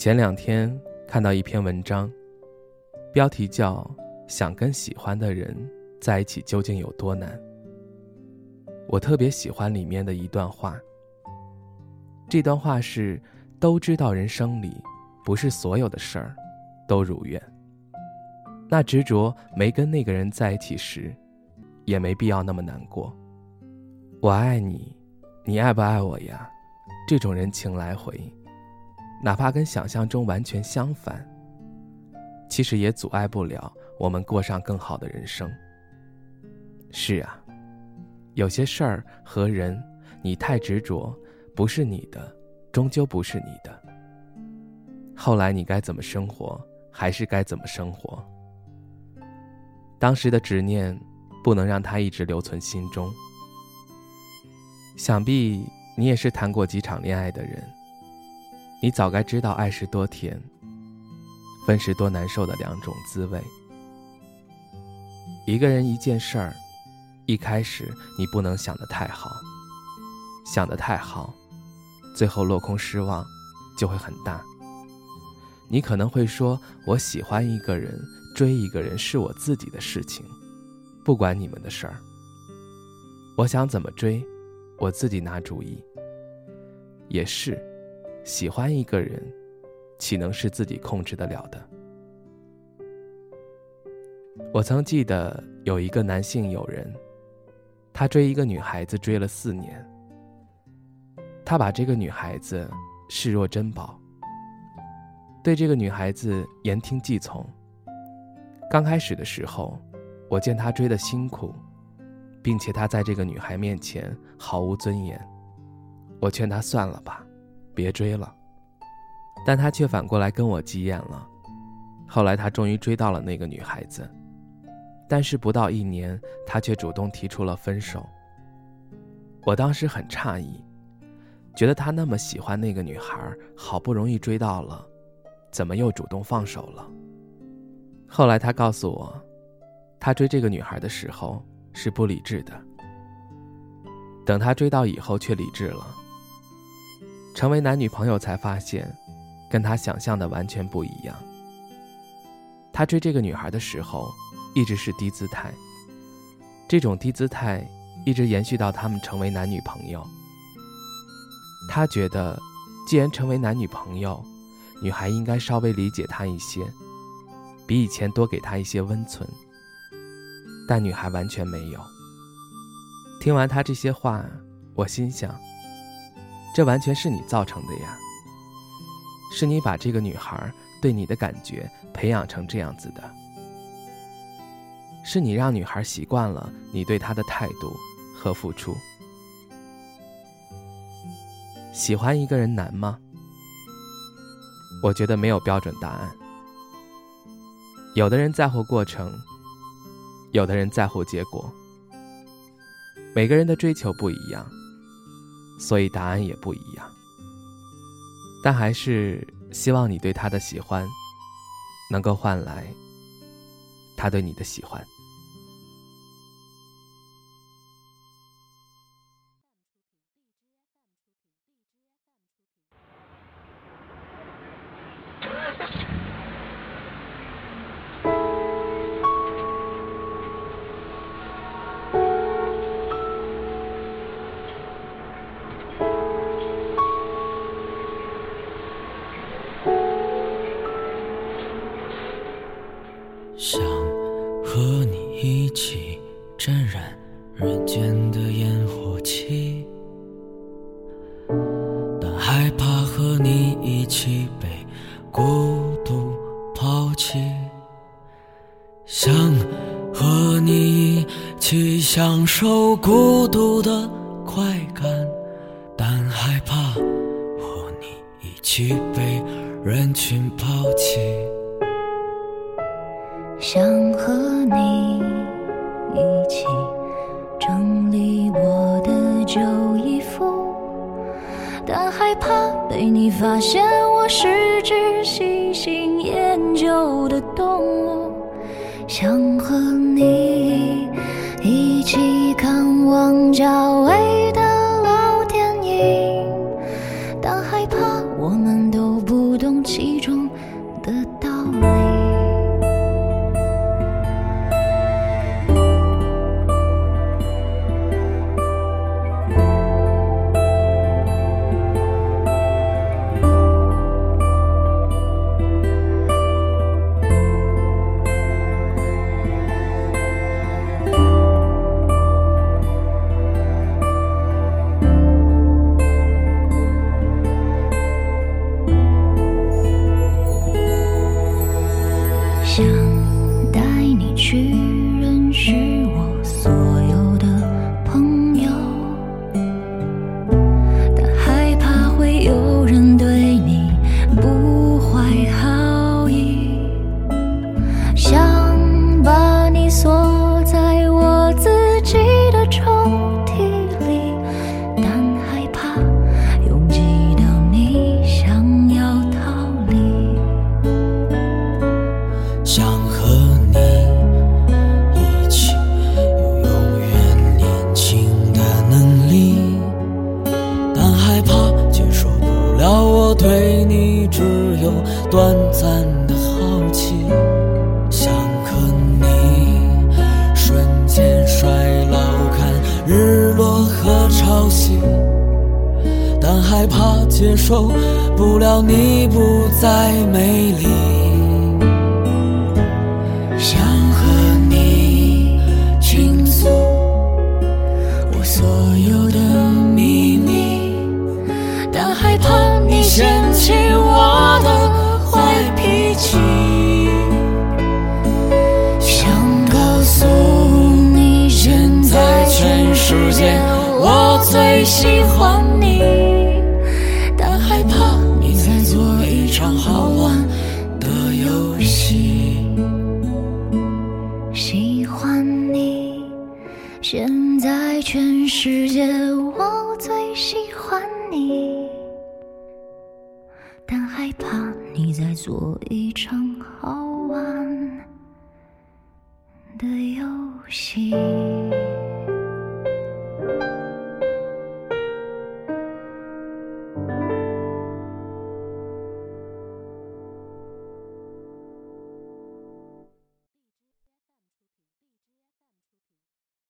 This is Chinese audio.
前两天看到一篇文章，标题叫“想跟喜欢的人在一起究竟有多难”。我特别喜欢里面的一段话。这段话是：都知道人生里不是所有的事儿都如愿。那执着没跟那个人在一起时，也没必要那么难过。我爱你，你爱不爱我呀？这种人情来回。哪怕跟想象中完全相反，其实也阻碍不了我们过上更好的人生。是啊，有些事儿和人，你太执着，不是你的，终究不是你的。后来你该怎么生活，还是该怎么生活。当时的执念，不能让它一直留存心中。想必你也是谈过几场恋爱的人。你早该知道爱是多甜，分是多难受的两种滋味。一个人一件事儿，一开始你不能想得太好，想得太好，最后落空失望就会很大。你可能会说：“我喜欢一个人，追一个人是我自己的事情，不管你们的事儿。我想怎么追，我自己拿主意。”也是。喜欢一个人，岂能是自己控制得了的？我曾记得有一个男性友人，他追一个女孩子追了四年。他把这个女孩子视若珍宝，对这个女孩子言听计从。刚开始的时候，我见他追的辛苦，并且他在这个女孩面前毫无尊严，我劝他算了吧。别追了，但他却反过来跟我急眼了。后来他终于追到了那个女孩子，但是不到一年，他却主动提出了分手。我当时很诧异，觉得他那么喜欢那个女孩，好不容易追到了，怎么又主动放手了？后来他告诉我，他追这个女孩的时候是不理智的，等他追到以后却理智了。成为男女朋友才发现，跟他想象的完全不一样。他追这个女孩的时候，一直是低姿态，这种低姿态一直延续到他们成为男女朋友。他觉得，既然成为男女朋友，女孩应该稍微理解他一些，比以前多给他一些温存。但女孩完全没有。听完他这些话，我心想。这完全是你造成的呀！是你把这个女孩对你的感觉培养成这样子的，是你让女孩习惯了你对她的态度和付出。喜欢一个人难吗？我觉得没有标准答案。有的人在乎过程，有的人在乎结果。每个人的追求不一样。所以答案也不一样，但还是希望你对他的喜欢，能够换来他对你的喜欢。想和你一起沾染人间的烟火气，但害怕和你一起被孤独抛弃。想和你一起享受孤独的快感，但害怕和你一起被人群抛弃。想和你一起整理我的旧衣服，但害怕被你发现我是只喜新厌旧的动物。想和你一起看王家卫的老电影，但害怕我们都不懂。懂其中的想带你去。害怕接受不了我对你只有短暂的好奇。想和你瞬间衰老，看日落和潮汐，但害怕接受不了你不再美丽。想喜欢你，但害怕你在做一场好玩的游戏。喜欢你，现在全世界我最喜欢你，但害怕你在做一场好玩的游戏。